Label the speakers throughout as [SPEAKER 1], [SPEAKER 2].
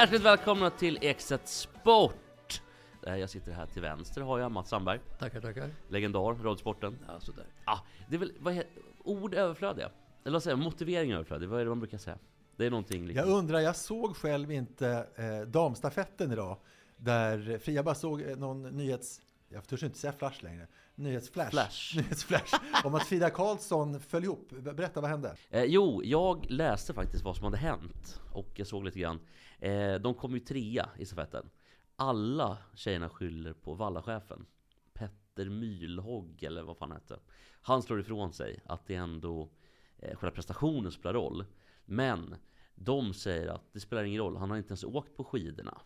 [SPEAKER 1] Hjärtligt välkomna till Exet Sport! Där jag sitter här till vänster har jag Mats Sandberg,
[SPEAKER 2] Tackar, tackar.
[SPEAKER 1] legendar, Rådsporten.
[SPEAKER 2] Ja, sådär.
[SPEAKER 1] Ah, det är väl, vad heter, ord överflödiga? Eller vad säger jag, motivering överflödig, vad är det man brukar säga? Det är någonting
[SPEAKER 3] Jag
[SPEAKER 1] liksom.
[SPEAKER 3] undrar, jag såg själv inte eh, damstafetten idag. Där, för jag bara såg eh, någon nyhets... Jag törs inte säga flash längre. Nyhetsflash.
[SPEAKER 1] Flash.
[SPEAKER 3] Nyhetsflash. Om att Frida Karlsson föll ihop. Berätta, vad hände?
[SPEAKER 1] Eh, jo, jag läste faktiskt vad som hade hänt och jag såg lite grann. Eh, de kom ju trea i stafetten. Alla tjejerna skyller på vallachefen. Petter Mylhogg eller vad fan han hette. Han slår ifrån sig att det ändå eh, själva prestationen spelar roll. Men de säger att det spelar ingen roll, han har inte ens åkt på skidorna.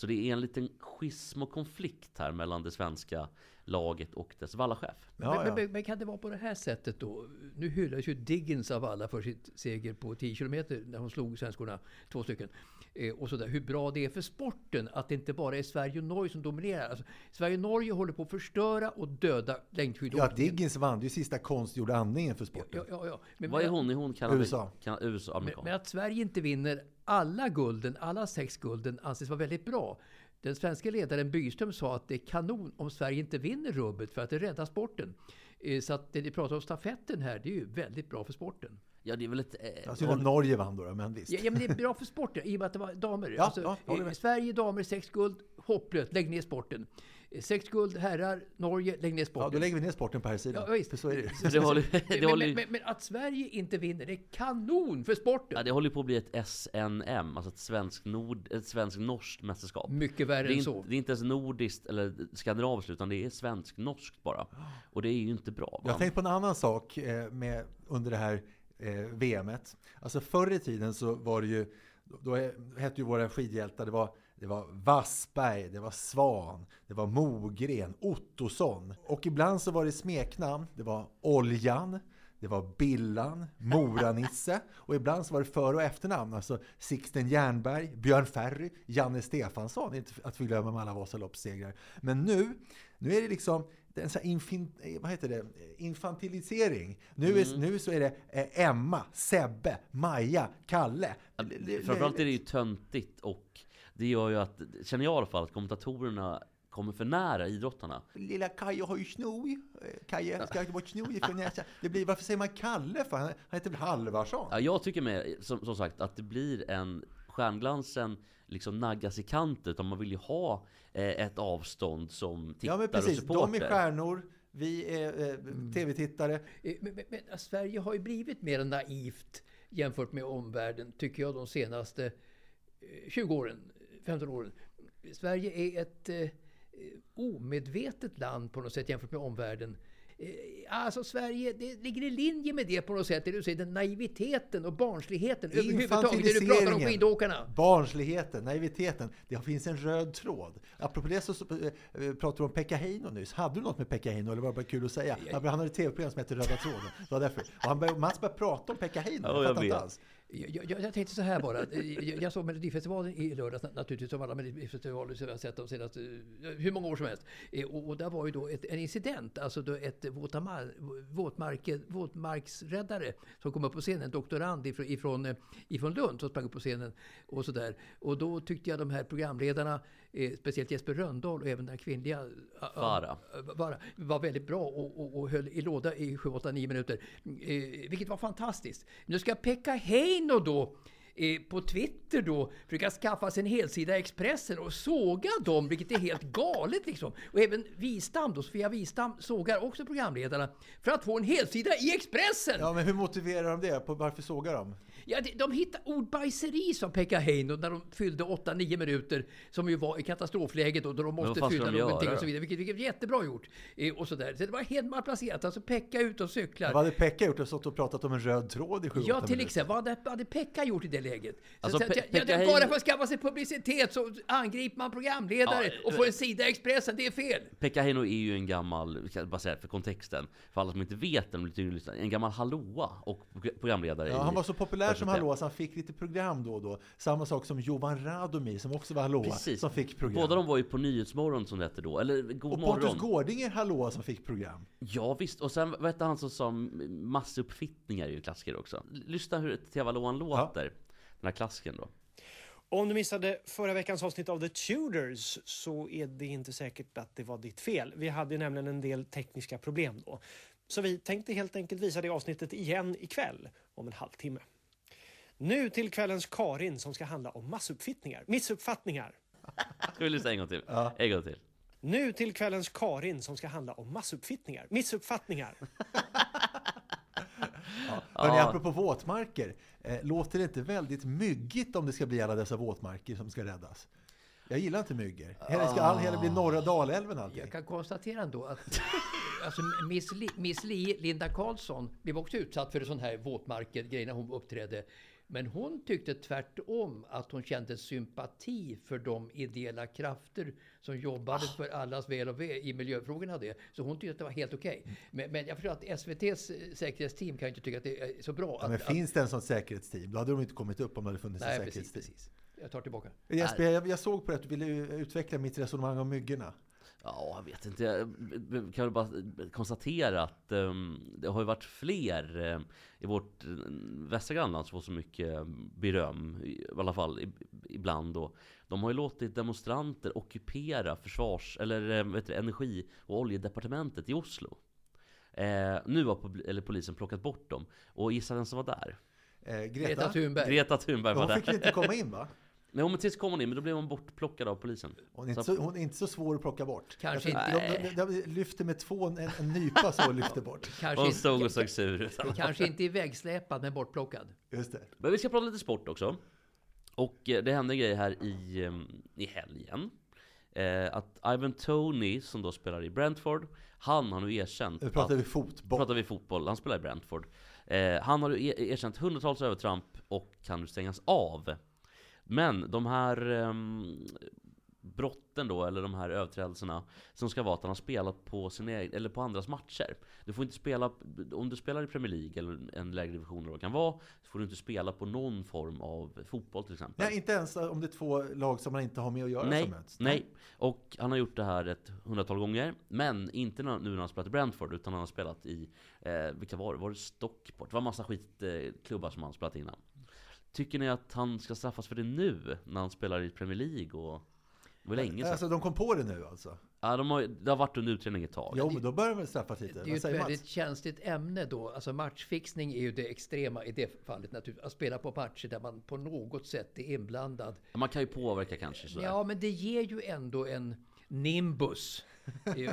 [SPEAKER 1] Så det är en liten schism och konflikt här mellan det svenska laget och dess vallachef.
[SPEAKER 3] Ja,
[SPEAKER 2] men,
[SPEAKER 3] ja.
[SPEAKER 2] Men, men kan det vara på det här sättet då? Nu hyllas ju Diggins av alla för sitt seger på 10 kilometer när hon slog svenskorna, två stycken. Eh, och sådär. Hur bra det är för sporten att det inte bara är Sverige och Norge som dominerar. Alltså, Sverige och Norge håller på att förstöra och döda
[SPEAKER 3] Ja,
[SPEAKER 2] längdskidåkningen.
[SPEAKER 3] Diggins vann. Det är ju sista konstgjorda andningen för sporten.
[SPEAKER 2] Ja, ja, ja. Men,
[SPEAKER 1] Vad är hon? Är hon kanadi-
[SPEAKER 3] USA.
[SPEAKER 1] Kan, USA
[SPEAKER 2] Men, men att Sverige inte vinner alla gulden, alla sex gulden, anses vara väldigt bra. Den svenska ledaren Byström sa att det är kanon om Sverige inte vinner rubbet för att det räddar sporten. Eh, Så att det ni pratar om stafetten här, det är ju väldigt bra för sporten.
[SPEAKER 1] Ja, det är väl ett... Eh,
[SPEAKER 3] synd att Norge vann då, men visst.
[SPEAKER 2] Ja, ja men det är bra för sporten i och med att det var damer.
[SPEAKER 3] Ja, ja, jag håller
[SPEAKER 2] eh. Sverige damer, sex guld, hopplöst, lägg ner sporten. Sex guld, herrar, Norge, lägg ner sporten.
[SPEAKER 3] Ja, då lägger vi ner sporten på här sidan.
[SPEAKER 2] Ja, visst.
[SPEAKER 3] För så är det.
[SPEAKER 1] det håller, det
[SPEAKER 2] men,
[SPEAKER 1] håller,
[SPEAKER 2] men, men, men att Sverige inte vinner, det är kanon för sporten!
[SPEAKER 1] ja, det håller på att bli ett SNM, alltså ett svensk nord, ett svensk-norskt mästerskap.
[SPEAKER 2] Mycket värre
[SPEAKER 1] Det är,
[SPEAKER 2] än
[SPEAKER 1] inte,
[SPEAKER 2] så.
[SPEAKER 1] det är inte ens nordiskt eller skandinaviskt, utan det är svensk-norskt bara. Och det är ju inte bra.
[SPEAKER 3] Jag
[SPEAKER 1] va?
[SPEAKER 3] har tänkt på en annan sak eh, med, under det här eh, VMet. Alltså förr i tiden så var det ju, då he- hette ju våra skidhjältar, det var, det var Wassberg, det var Svan, det var Mogren, Ottosson. Och ibland så var det smeknamn, det var Oljan, det var Billan, Moranisse och ibland så var det för och efternamn. Alltså Sixten Jernberg, Björn Ferry, Janne Stefansson. Inte att förglömma med alla Vasaloppssegrar. Men nu, nu är det liksom en sån infin, eh, vad heter det? infantilisering. Nu, är, nu så är det eh, Emma, Sebbe, Maja, Kalle.
[SPEAKER 1] Framförallt är det ju töntigt och det gör ju att, känner jag i alla fall, att kommentatorerna kommer för nära idrottarna.
[SPEAKER 3] Lilla Kaje har ju snoj. Eh, Kaje ska inte vara snoj för näsan. Det blir, varför säger man Kalle för? Han, heter väl Halvarsson?
[SPEAKER 1] Ja, jag tycker med, som, som sagt, att det blir en stjärnglansen liksom naggas i kanten, utan man vill ju ha eh, ett avstånd som tittar
[SPEAKER 3] Ja men precis,
[SPEAKER 1] och supporter.
[SPEAKER 3] de är stjärnor. Vi är eh, tv-tittare.
[SPEAKER 2] Eh, Men, men, men att Sverige har ju blivit mer naivt jämfört med omvärlden, tycker jag, de senaste eh, 20 åren, 15 åren. Sverige är ett eh, omedvetet land på något sätt jämfört med omvärlden. Eh, Alltså Sverige, det ligger i linje med det på något sätt. Det du säger, den naiviteten och barnsligheten överhuvudtaget. Det du pratar om skidåkarna.
[SPEAKER 3] barnsligheten, naiviteten. Det finns en röd tråd. Apropå det så, så eh, pratade du om Pekka Heino nyss. Hade du något med Pekka Heino eller var det bara kul att säga? Han hade ett tv-program som hette Röda tråden. Det var därför. Och han började, Mats började prata om Pekka Heino.
[SPEAKER 1] Ja, jag
[SPEAKER 3] inte
[SPEAKER 1] vet.
[SPEAKER 3] alls.
[SPEAKER 2] Jag, jag, jag tänkte så här bara. Eh, jag, jag såg Melodifestivalen i lördags naturligtvis som alla Melodifestivaler som jag har sett de senaste eh, hur många år som helst. Eh, och, och där var ju då ett, en incident, alltså då ett våtamar, våtmarke, våtmarksräddare som kom upp på scenen, en doktorand ifrån, ifrån, ifrån Lund som sprang upp på scenen och så där. Och då tyckte jag de här programledarna, eh, speciellt Jesper Röndahl och även den kvinnliga eh,
[SPEAKER 1] Farah.
[SPEAKER 2] var, var väldigt bra och, och, och höll i låda i 7, 8, 9 minuter. Eh, vilket var fantastiskt. Nu ska Pekka Heino då eh, på Twitter då försöka skaffa sig en helsida i Expressen och såga dem, vilket är helt galet liksom. Och även Wistam då, Sofia Wistam sågar också programledarna för att få en helsida i Expressen!
[SPEAKER 3] Ja, men hur motiverar de det? På varför sågar de?
[SPEAKER 2] Ja, de, de hittade ordbajseri som Pekka Heino när de fyllde 8-9 minuter som ju var i katastrofläget och då de måste fylla
[SPEAKER 1] de
[SPEAKER 2] någonting
[SPEAKER 1] göra
[SPEAKER 2] och så vidare. Vilket, vilket var jättebra gjort. Eh, och så, där. så det var helt malplacerat. Alltså Pekka ut och cyklar.
[SPEAKER 3] Vad hade Pekka gjort? Jag stått och pratat om en röd tråd i sju
[SPEAKER 2] Ja,
[SPEAKER 3] åtta
[SPEAKER 2] till exempel. Vad hade, Pekka gjort i det läget? Så,
[SPEAKER 1] Alltså,
[SPEAKER 2] så, att-
[SPEAKER 1] Pe-
[SPEAKER 2] ja, är bara
[SPEAKER 1] Heino-
[SPEAKER 2] för att skaffa sig publicitet så angriper man programledare
[SPEAKER 1] Ja,
[SPEAKER 2] och får en sida i Expressen. Det är fel!
[SPEAKER 1] Pekka Heino är ju en gammal, säga för kontexten, för alla som inte vet lyssnare, en gammal hallåa och programledare
[SPEAKER 3] Ja, han var så populär som hallåa så han fick lite program då och då. Samma sak som Jovan Radomir som också var hallåa,
[SPEAKER 1] Precis.
[SPEAKER 3] som fick program.
[SPEAKER 1] Båda de var ju på Nyhetsmorgon som det hette då, eller God
[SPEAKER 3] och
[SPEAKER 1] morgon.
[SPEAKER 3] Pontus Gårdinger hallåa som fick program.
[SPEAKER 1] Ja visst, och sen vad hette han som sa massuppfittningar är ju klassiker också. Lyssna hur TV-hallåan låter, den här klassiken då.
[SPEAKER 4] Om du missade förra veckans avsnitt av The Tudors så är det inte säkert att det var ditt fel. Vi hade ju nämligen en del tekniska problem då. Så vi tänkte helt enkelt visa det avsnittet igen ikväll om en halvtimme. Nu till kvällens Karin som ska handla om massuppfittningar, missuppfattningar.
[SPEAKER 1] Ska vi lyssna en gång till?
[SPEAKER 3] Ja.
[SPEAKER 1] En gång till.
[SPEAKER 4] Nu till kvällens Karin som ska handla om massuppfittningar, missuppfattningar.
[SPEAKER 3] Hörrni,
[SPEAKER 1] Ja.
[SPEAKER 3] apropå våtmarker. Eh, låter det inte väldigt myggigt om det ska bli alla dessa våtmarker som ska räddas? Jag gillar inte myggor. Hela ska all hela bli norra Dalälven allting.
[SPEAKER 2] Jag kan konstatera ändå att alltså, Miss, Li, Miss Li, Linda Karlsson blev också utsatt för en sån här våtmarker-grej när hon uppträdde. Men hon tyckte tvärtom att hon kände sympati för de ideella krafter som jobbade för allas väl och ve i miljöfrågorna. Det. Så hon tyckte att det var helt okej. Men, men jag förstår att SVTs eh, säkerhetsteam kan inte tycka att det är så bra.
[SPEAKER 3] Ja, men
[SPEAKER 2] att,
[SPEAKER 3] finns det en sån säkerhetsteam? Då hade de inte kommit upp om det hade funnits
[SPEAKER 2] nej, precis,
[SPEAKER 3] säkerhetsteam.
[SPEAKER 2] precis. Jag tar tillbaka.
[SPEAKER 3] Jesper, jag, jag såg på det att du ville utveckla mitt resonemang om myggorna.
[SPEAKER 1] Ja, jag vet inte. Jag kan väl bara konstatera att um, det har ju varit fler um, i vårt västra grannland som får så mycket beröm, i, i alla fall i, ibland då. De har ju låtit demonstranter ockupera försvars, eller um, vet du, energi och oljedepartementet i Oslo. Eh, nu har eller polisen plockat bort dem. Och gissa vem som var där?
[SPEAKER 3] Eh, Greta,
[SPEAKER 2] Greta Thunberg.
[SPEAKER 1] Greta Thunberg var
[SPEAKER 3] hon fick
[SPEAKER 1] där.
[SPEAKER 3] inte komma in va?
[SPEAKER 1] Nej, men tills kom hon in, men då blev hon bortplockad av polisen.
[SPEAKER 3] Hon är, inte
[SPEAKER 1] Så-
[SPEAKER 3] så, hon är inte så svår att plocka bort.
[SPEAKER 2] Kanske
[SPEAKER 1] inte.
[SPEAKER 3] De, de, de lyfter med två, en, en nypa så och lyfter bort.
[SPEAKER 2] Kanske
[SPEAKER 1] Hon
[SPEAKER 2] inte-
[SPEAKER 1] stod och såg sur ut.
[SPEAKER 2] Kanske inte ivägsläpad men bortplockad.
[SPEAKER 3] Just det.
[SPEAKER 1] Men vi ska prata lite sport också. Och eh, det hände en grej här i, eh, i helgen. Eh, att Ivan Tony, som då spelar i Brentford, han har nu erkänt
[SPEAKER 3] Nu pratar
[SPEAKER 1] att,
[SPEAKER 3] vi fotboll.
[SPEAKER 1] pratar vi fotboll, han spelar i Brentford. Eh, han har nu er, erkänt hundratals övertramp och kan nu stängas av. Men de här ehm, brotten då, eller de här överträdelserna, som ska vara att han har spelat på, sina, eg- eller på andras matcher. Du får inte spela, om du spelar i Premier League eller en lägre division det kan vara, så får du inte spela på någon form av fotboll till exempel.
[SPEAKER 3] Nej, inte ens om det är två lag som man inte har med att göra som
[SPEAKER 1] Nej,
[SPEAKER 3] möts.
[SPEAKER 1] nej. Och han har gjort det här ett hundratal gånger. Men inte nu när han spelat i Brentford, utan han har spelat i, eh, vilka var det? Var det Stockport? Det var massa skitklubbar som han spelat innan. Tycker ni att han ska straffas för det nu, när han spelar i Premier League? Och, det var länge sedan.
[SPEAKER 3] Alltså de kom på det nu alltså?
[SPEAKER 1] Ja, de har, det har varit under utredning ett tag.
[SPEAKER 3] Jo, men då börjar de väl straffas lite.
[SPEAKER 2] Det är ju ett väldigt
[SPEAKER 3] Mats?
[SPEAKER 2] känsligt ämne då. Alltså matchfixning är ju det extrema i det fallet naturligtvis. Att spela på matcher där man på något sätt är inblandad.
[SPEAKER 1] Man kan ju påverka kanske sådär.
[SPEAKER 2] Ja, men det ger ju ändå en nimbus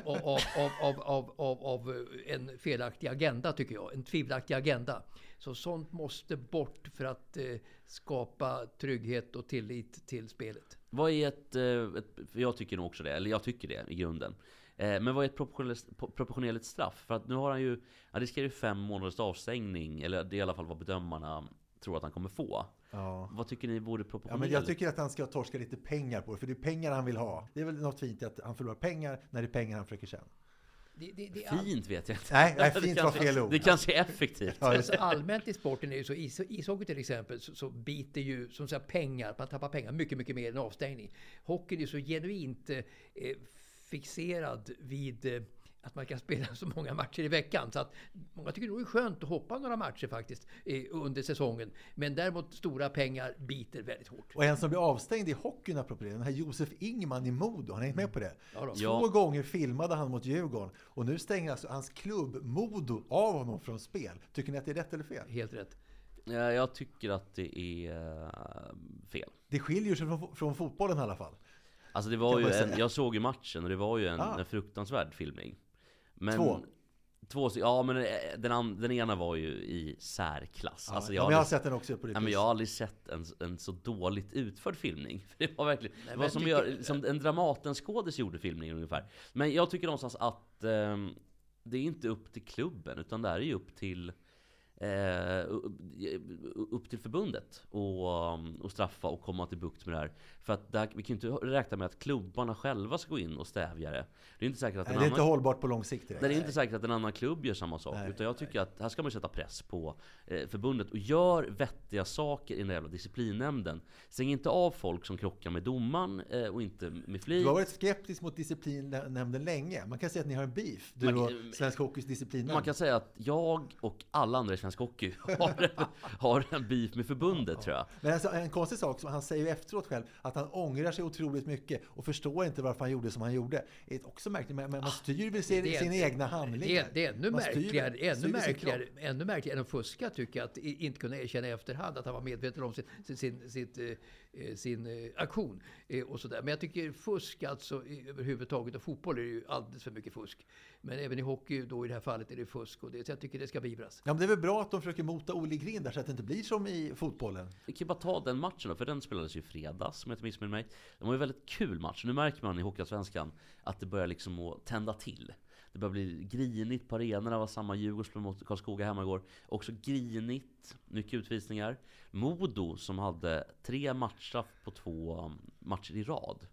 [SPEAKER 2] av, av, av, av, av, av en felaktig agenda tycker jag. En tvivelaktig agenda. Så sånt måste bort för att eh, skapa trygghet och tillit till spelet.
[SPEAKER 1] Vad är ett, eh, ett, för jag tycker nog också det, eller jag tycker det i grunden. Eh, Men vad är ett proportionellt, proportionerligt straff? För att nu har han ju, han riskerar ju fem månaders avstängning, eller det är i alla fall vad bedömarna tror att han kommer få.
[SPEAKER 3] Ja.
[SPEAKER 1] Vad tycker ni vore
[SPEAKER 3] Ja,
[SPEAKER 1] proportionerligt?
[SPEAKER 3] men jag tycker att han ska torska lite pengar på det, för det är pengar han vill ha. Det är väl något fint att han förlorar pengar när det är pengar han försöker tjäna.
[SPEAKER 2] Det, det, det all,
[SPEAKER 1] Fint vet jag inte.
[SPEAKER 3] Nej, nej
[SPEAKER 1] Det
[SPEAKER 3] fint var fel ord.
[SPEAKER 1] Det kanske är effektivt.
[SPEAKER 3] Ja,
[SPEAKER 2] alltså, allmänt i sporten är ju så, is, ishockey till exempel, så, så biter ju som sagt pengar, man tappar pengar mycket, mycket mer än avstängning. Hockeyn är så genuint eh, fixerad vid eh, att man kan spela så många matcher i veckan. Så att många tycker nog det är skönt att hoppa några matcher faktiskt under säsongen. Men däremot stora pengar biter väldigt hårt.
[SPEAKER 3] Och en som blir avstängd i hockeyn apropå det, den här Josef Ingman i Modo, har ni hängt med på det?
[SPEAKER 2] Ja.
[SPEAKER 3] Två
[SPEAKER 1] Ja.
[SPEAKER 3] gånger filmade han mot Djurgården och nu stänger alltså hans klubb Modo av honom från spel. Tycker ni att det är rätt eller fel?
[SPEAKER 2] Helt rätt.
[SPEAKER 1] Ja, Jag tycker att det är eh, fel.
[SPEAKER 3] Det skiljer sig från, från fotbollen i alla fall.
[SPEAKER 1] Alltså det var ju en, jag såg ju matchen och det var ju en,
[SPEAKER 3] Ah.
[SPEAKER 1] en fruktansvärd filmning. Men,
[SPEAKER 3] Två.
[SPEAKER 1] Två, ja men eh, den, den ena var ju i särklass.
[SPEAKER 3] Ja,
[SPEAKER 1] alltså
[SPEAKER 3] ja,
[SPEAKER 1] jag,
[SPEAKER 3] men jag har sett den också på
[SPEAKER 1] Nej, men jag har aldrig sett en, en så dåligt utförd filmning. För det var verkligen, det var som, gör, som en Dramatenskådis gjorde filmningen ungefär. Men jag tycker någonstans att ehm, det är inte upp till klubben, utan det här är ju upp till eh, upp till förbundet och, och straffa och komma till bukt med det här. För att här, vi kan ju inte räkna med att klubbarna själva ska gå in och stävja det. Det är inte säkert att
[SPEAKER 3] Nej,
[SPEAKER 1] en
[SPEAKER 3] det är
[SPEAKER 1] annan...
[SPEAKER 3] inte hållbart på lång sikt direkt.
[SPEAKER 1] Det är inte säkert att en annan klubb gör samma sak.
[SPEAKER 3] Nej,
[SPEAKER 1] utan jag tycker att här ska man sätta press på eh, förbundet. Och gör vettiga saker i den jävla disciplinnämnden. Stäng inte av folk som krockar med domaren eh, och inte med
[SPEAKER 3] Du
[SPEAKER 1] flit.
[SPEAKER 3] har varit skeptisk mot disciplinnämnden länge. Man kan säga att ni har en beef, du
[SPEAKER 1] Man-
[SPEAKER 3] och Svensk Hockeys disciplinnämnd.
[SPEAKER 1] Man kan säga att jag och alla andra i svensk hockey har, har en beef med förbundet tror jag.
[SPEAKER 3] Men alltså, en konstig sak, som han säger ju efteråt själv, att han ångrar sig otroligt mycket och förstår inte varför han gjorde som han gjorde. Det är också märkligt, men man styr väl sin,
[SPEAKER 2] Det
[SPEAKER 3] egna handlingar.
[SPEAKER 2] Det är, det är ännu
[SPEAKER 3] Man styr-
[SPEAKER 2] märkligare,
[SPEAKER 3] styr
[SPEAKER 2] ännu
[SPEAKER 3] sin
[SPEAKER 2] märkligare, ännu märkligare än att fuska tycker jag, att inte kunna erkänna i efterhand att han var medveten om sin, sin, sin, sitt, eh, sin eh, aktion. eh, Och sådär. Men jag tycker fusk alltså överhuvudtaget, och fotboll är det ju alldeles för mycket fusk. Men även i hockey då i det här fallet är det fusk. Och det, så jag tycker det ska beivras.
[SPEAKER 3] Ja, men det är väl bra att de försöker mota Olle grind där så att det inte blir som i fotbollen.
[SPEAKER 1] Vi kan ju bara ta den matchen då, för den spelades ju i fredags om jag inte missminner mig. Det var ju en väldigt kul match. Nu märker man i Hockeyallsvenskan att det börjar liksom att tända till. Det börjar bli grinigt på arenorna. Det var samma Djurgårdsspel mot Karlskoga hemma igår. Också grinigt, mycket utvisningar. Modo som hade tre matchstraff på två um, matcher i rad.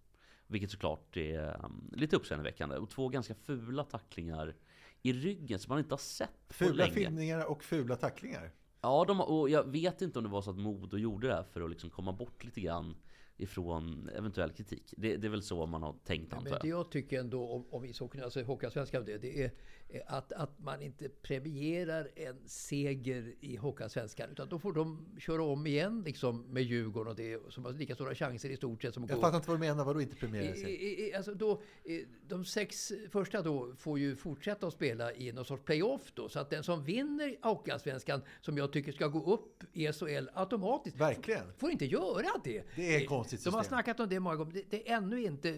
[SPEAKER 1] Vilket såklart är um, lite uppseendeväckande. Och två ganska fula tacklingar i ryggen som man inte har sett på
[SPEAKER 3] Fula
[SPEAKER 1] länge.
[SPEAKER 3] filmningar och fula tacklingar.
[SPEAKER 1] Ja, de, och jag vet inte om det var så att Modo gjorde det här för att liksom komma bort lite grann ifrån eventuell kritik. Det, det är väl så man har tänkt
[SPEAKER 2] Men
[SPEAKER 1] antar
[SPEAKER 2] det
[SPEAKER 1] jag.
[SPEAKER 2] jag tycker ändå om, om ishockeyn, alltså Hockeyallsvenskan, det, det är eh, att, att man inte premierar en seger i Hockeyallsvenskan. Utan då får de köra om igen liksom med Djurgården och det som har lika stora chanser i stort sett som att
[SPEAKER 3] Jag fattar inte vad du menar, vadå inte premiera sig?
[SPEAKER 2] Alltså då, eh, de sex första då får ju fortsätta att spela i någon sorts playoff då. Så att den som vinner Hockeyallsvenskan, som jag tycker ska gå upp i SHL automatiskt,
[SPEAKER 3] Verkligen.
[SPEAKER 2] får inte göra det.
[SPEAKER 3] Det är ett Konstigt
[SPEAKER 2] De har
[SPEAKER 3] system.
[SPEAKER 2] snackat om det många gånger. Det, det är ännu inte, eh,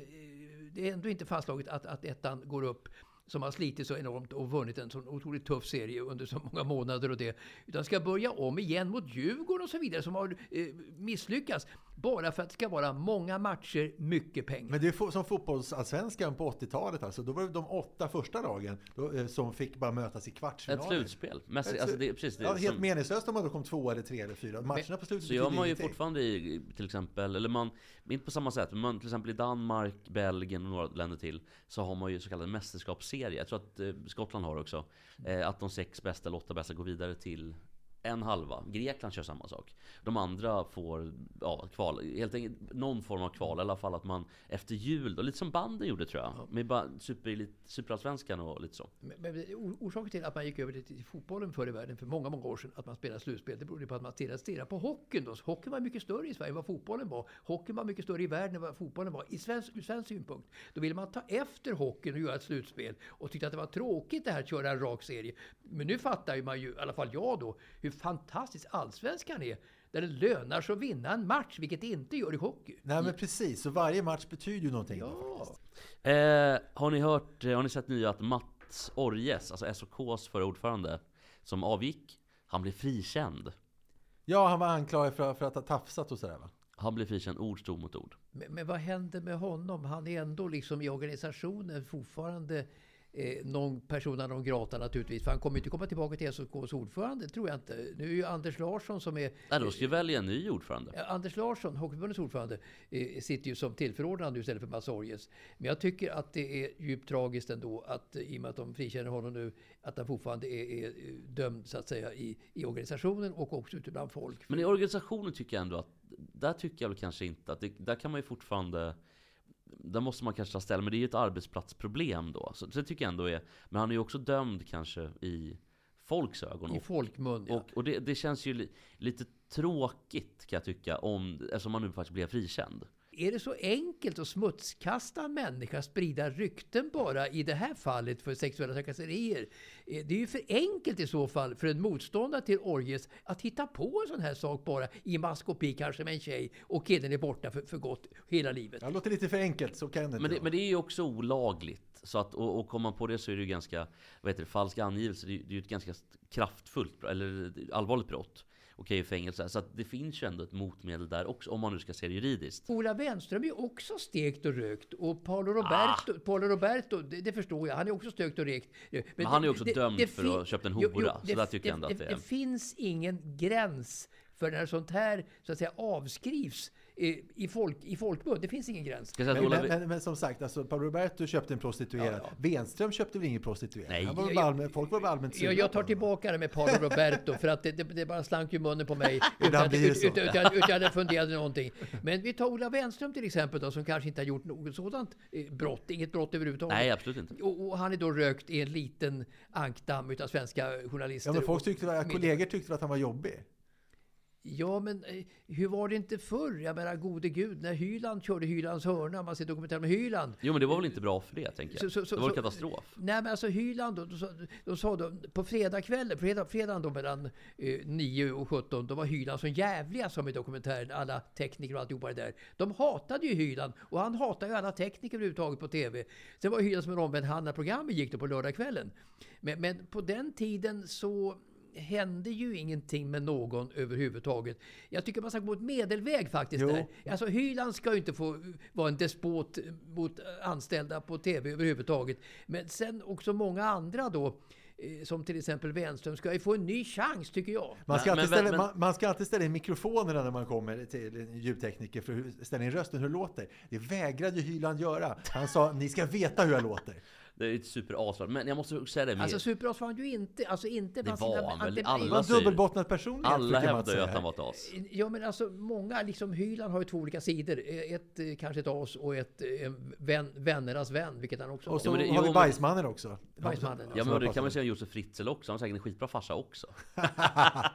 [SPEAKER 2] det är ändå inte fastslaget att, att ettan går upp som har slitit så enormt och vunnit en så otroligt tuff serie under så många månader och det. Utan ska börja om igen mot Djurgården och så vidare som har eh, misslyckats. Bara för att det ska vara många matcher, mycket pengar.
[SPEAKER 3] Men det är som fotbollsallsvenskan på 80-talet alltså. Då var det de åtta första lagen då, eh, som fick bara mötas i
[SPEAKER 1] Ett
[SPEAKER 3] kvartsfinalen.
[SPEAKER 1] slutspel. Mest,
[SPEAKER 3] Ett
[SPEAKER 1] alltså det, är precis, det,
[SPEAKER 3] ja, helt
[SPEAKER 1] som,
[SPEAKER 3] meningslöst om man då kom två eller tre eller fyra. Matcherna på slutet
[SPEAKER 1] så gör man ju fortfarande i, till exempel, eller man, inte på samma sätt, men man, till exempel i Danmark, Belgien och några länder till, så har man ju så kallad mästerskapsserie. Jag tror att eh, Skottland har också. Eh, att de sex bästa eller åtta bästa går vidare till en halva. Grekland kör samma sak. De andra får ja, kval, helt enkelt någon form av kval. I alla fall att man efter jul, då, lite som banden gjorde tror jag. Med bara super, superallsvenskan och lite så.
[SPEAKER 2] Men, men orsaken till att man gick över till- till fotbollen förr i världen för många, många år sedan, att man spelade slutspel, det berodde på att man stirrade, stirrade på hockeyn då. Hockeyn var mycket större i Sverige än vad fotbollen var. Hockeyn var mycket större i världen än vad fotbollen var. I svensk, ur svensk synpunkt. Då ville man ta efter hockeyn och göra ett slutspel och tyckte att det var tråkigt det här att köra en rak serie. Men nu fattar ju man ju, i alla fall jag då, hur fantastisk allsvenskan är. Där det lönar sig att vinna en match, vilket det inte gör i hockey.
[SPEAKER 3] Nej men precis, så varje match betyder ju någonting.
[SPEAKER 2] Ja.
[SPEAKER 1] Eh, har ni hört, eh, har ni sett nya att Mats Orjes, alltså SOKs förra ordförande, som avgick, han blev frikänd.
[SPEAKER 3] ja, han var anklagad för, för att ha tafsat och sådär va?
[SPEAKER 1] Han blev frikänd, ord stod mot ord.
[SPEAKER 2] Men, men vad händer med honom? Han är ändå liksom i organisationen fortfarande eh, någon persona non grata naturligtvis. För han kommer inte komma tillbaka till SOKs ordförande, tror jag inte. Nu är ju Anders Larsson som är...
[SPEAKER 1] Nej, då ska vi välja en ny ordförande.
[SPEAKER 2] Ja, Anders Larsson, Hockeyförbundets ordförande, eh, sitter ju som tillförordnad nu istället för Mats Orjes. Men jag tycker att det är djupt tragiskt ändå att eh, i och med att de frikänner honom nu, att han fortfarande är, är eh, dömd så att säga i, i organisationen och också ute bland folk.
[SPEAKER 1] Men i organisationen tycker jag ändå att, där tycker jag väl kanske inte att, det, där kan man ju fortfarande där måste man kanske ta ställning, men det är ju ett arbetsplatsproblem då. Så, det tycker jag ändå är, men han är ju också dömd kanske i folks ögon.
[SPEAKER 2] I folkmun, ja.
[SPEAKER 1] och, och det, det känns ju li, lite tråkigt kan jag tycka, om, eftersom man nu faktiskt blev frikänd.
[SPEAKER 2] Är det så enkelt att smutskasta en människa, sprida rykten bara i det här fallet för sexuella trakasserier? Eh, Det är ju för enkelt i så fall för en motståndare till orgies att hitta på en sån här sak bara i maskopi kanske med en tjej och killen är borta för, för gott hela livet.
[SPEAKER 3] Det låter lite för enkelt, så kan det
[SPEAKER 1] Men
[SPEAKER 3] inte
[SPEAKER 1] det, men det är ju också olagligt. Så att, och, och kommer man på det så är det ju ganska, vad heter det, falsk angivelse. Det är ju det är ju ett ganska kraftfullt, eller allvarligt brott. Okej, fängelse. Så att det finns ju ändå ett motmedel där också, om man nu ska se det juridiskt.
[SPEAKER 2] Ola Wenström är också stekt och rökt. Och Paolo Roberto, Paolo Roberto det, det förstår jag, han är också stekt och rökt. Men,
[SPEAKER 1] han är också dömd för
[SPEAKER 2] fin-
[SPEAKER 1] att ha köpt en
[SPEAKER 2] Jo,
[SPEAKER 1] hora,
[SPEAKER 2] jo,
[SPEAKER 1] så där tycker jag ändå
[SPEAKER 2] det,
[SPEAKER 1] att det är-
[SPEAKER 2] det finns ingen gräns för när sånt här så att säga avskrivs i, folk, i folkmun. Det finns ingen gräns.
[SPEAKER 3] Men,
[SPEAKER 1] att
[SPEAKER 3] men, men, men som sagt, alltså, Paolo Roberto köpte en prostituerad.
[SPEAKER 2] Ja,
[SPEAKER 3] Wenström köpte väl ingen prostituerad?
[SPEAKER 1] Nej.
[SPEAKER 3] Han var
[SPEAKER 2] Jag-
[SPEAKER 3] allmän, folk var väl allmänt sura
[SPEAKER 2] Jag, jag tar tillbaka det med Paolo Roberto för att det, det, det bara slank ju munnen på mig
[SPEAKER 3] det så.
[SPEAKER 2] utan, utan, utan jag hade funderat någonting. Men vi tar Ola Wenström till exempel då, som kanske inte har gjort något sådant eh, brott, inget brott överhuvudtaget.
[SPEAKER 1] nej, absolut inte.
[SPEAKER 2] Och, och han är då rökt i en liten ankdamm utav svenska journalister.
[SPEAKER 3] Ja, men folk tyckte, att- kollegor tyckte att han var jobbig.
[SPEAKER 2] Ja, men eh, hur var det inte förr? Jag menar, gode gud, när Hyland körde Hylands hörna, man ser dokumentär med Hyland.
[SPEAKER 1] Jo, men det var väl inte bra för det, tänker jag.
[SPEAKER 2] Så- så- så-
[SPEAKER 1] det var en katastrof.
[SPEAKER 2] Nej men alltså Hyland, då, då, sa- då sa de på fredagskvällen, fredag, fredagen då mellan eh, 9 och 17, då var Hyland så jävliga som i dokumentären, alla tekniker och alltihopa det där. De hatade ju Hyland och han hatade ju alla tekniker överhuvudtaget på TV. Sen var Hyland som en omvänd hand när programmet gick då på lördagskvällen. Men, men på den tiden så hände ju ingenting med någon överhuvudtaget. Jag tycker man ska gå mot medelväg faktiskt.
[SPEAKER 3] Jo.
[SPEAKER 2] Där. Alltså Hyland ska ju inte få vara en despot mot anställda på TV överhuvudtaget. Men sen också många andra då, eh, som till exempel Wenström, ska ju få en ny chans tycker jag.
[SPEAKER 3] Man ska,
[SPEAKER 1] Men-
[SPEAKER 3] alltid
[SPEAKER 1] men-
[SPEAKER 3] ställa,
[SPEAKER 1] men-
[SPEAKER 3] man, man ska alltid ställa in mikrofonerna när man kommer till en ljudtekniker för att ställa in rösten hur det låter. Det vägrade ju Hyland göra. Han sa, ni ska veta hur jag låter.
[SPEAKER 1] Det är ett superasvar. Men jag måste säga det med...
[SPEAKER 2] Alltså Superas var han ju inte. Alltså inte
[SPEAKER 1] Det var han väl. Alla
[SPEAKER 3] var en dubbelbottnad personlighet,
[SPEAKER 1] alla hävdar ju att han var ett as.
[SPEAKER 2] Ja men alltså många, liksom Hyland har ju två olika sidor. Ett eh, kanske ett as och ett eh, vän, vännernas vän, vilket han också
[SPEAKER 3] Och så
[SPEAKER 1] Ja, men det-
[SPEAKER 3] har vi Bajsmannen också.
[SPEAKER 2] Bajsmannen,
[SPEAKER 1] Ja men det kan man säga om Josef Fritzl också, han var säkert en skitbra farsa också.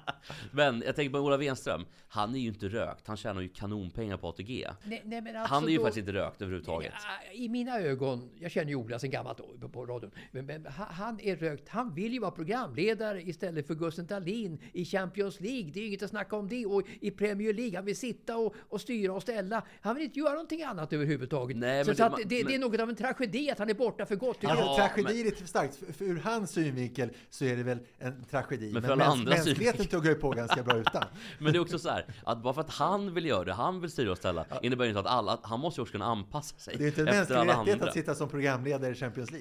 [SPEAKER 1] men jag tänker på Ola Wenström, han är ju inte rökt, han tjänar ju kanonpengar på ATG.
[SPEAKER 2] Nej, nej, men alltså
[SPEAKER 1] Han är ju
[SPEAKER 2] då-
[SPEAKER 1] faktiskt inte rökt överhuvudtaget.
[SPEAKER 2] I mina ögon, jag känner ju Ola sen gammalt då, på, på radion, men, men ha- han är rökt. Han vill ju vara programledare istället för Gusten Dahlin i Champions League. Det är ju inget att snacka om det. Och i Premier League, han vill sitta och, och styra och ställa. Han vill inte göra någonting annat överhuvudtaget.
[SPEAKER 1] Nej,
[SPEAKER 2] så
[SPEAKER 1] men
[SPEAKER 2] så
[SPEAKER 1] det-
[SPEAKER 2] att
[SPEAKER 1] man-
[SPEAKER 2] det, det är
[SPEAKER 1] men-
[SPEAKER 2] något av en tragedi att han är borta för gott.
[SPEAKER 1] Ja,
[SPEAKER 3] tragedi är lite för starkt. För, för ur hans synvinkel så är det väl en tragedi.
[SPEAKER 1] Men för alla andra
[SPEAKER 3] mänskligheten
[SPEAKER 1] synvinkel-
[SPEAKER 3] tuggar ju på ganska bra utan.
[SPEAKER 1] Men det är också så här, att bara för att han vill göra det, han vill styra och ställa, innebär ju inte att alla, han måste ju också kunna anpassa sig
[SPEAKER 3] Det är inte en mänsklig rättighet
[SPEAKER 1] andra.
[SPEAKER 3] att sitta som programledare i Champions League.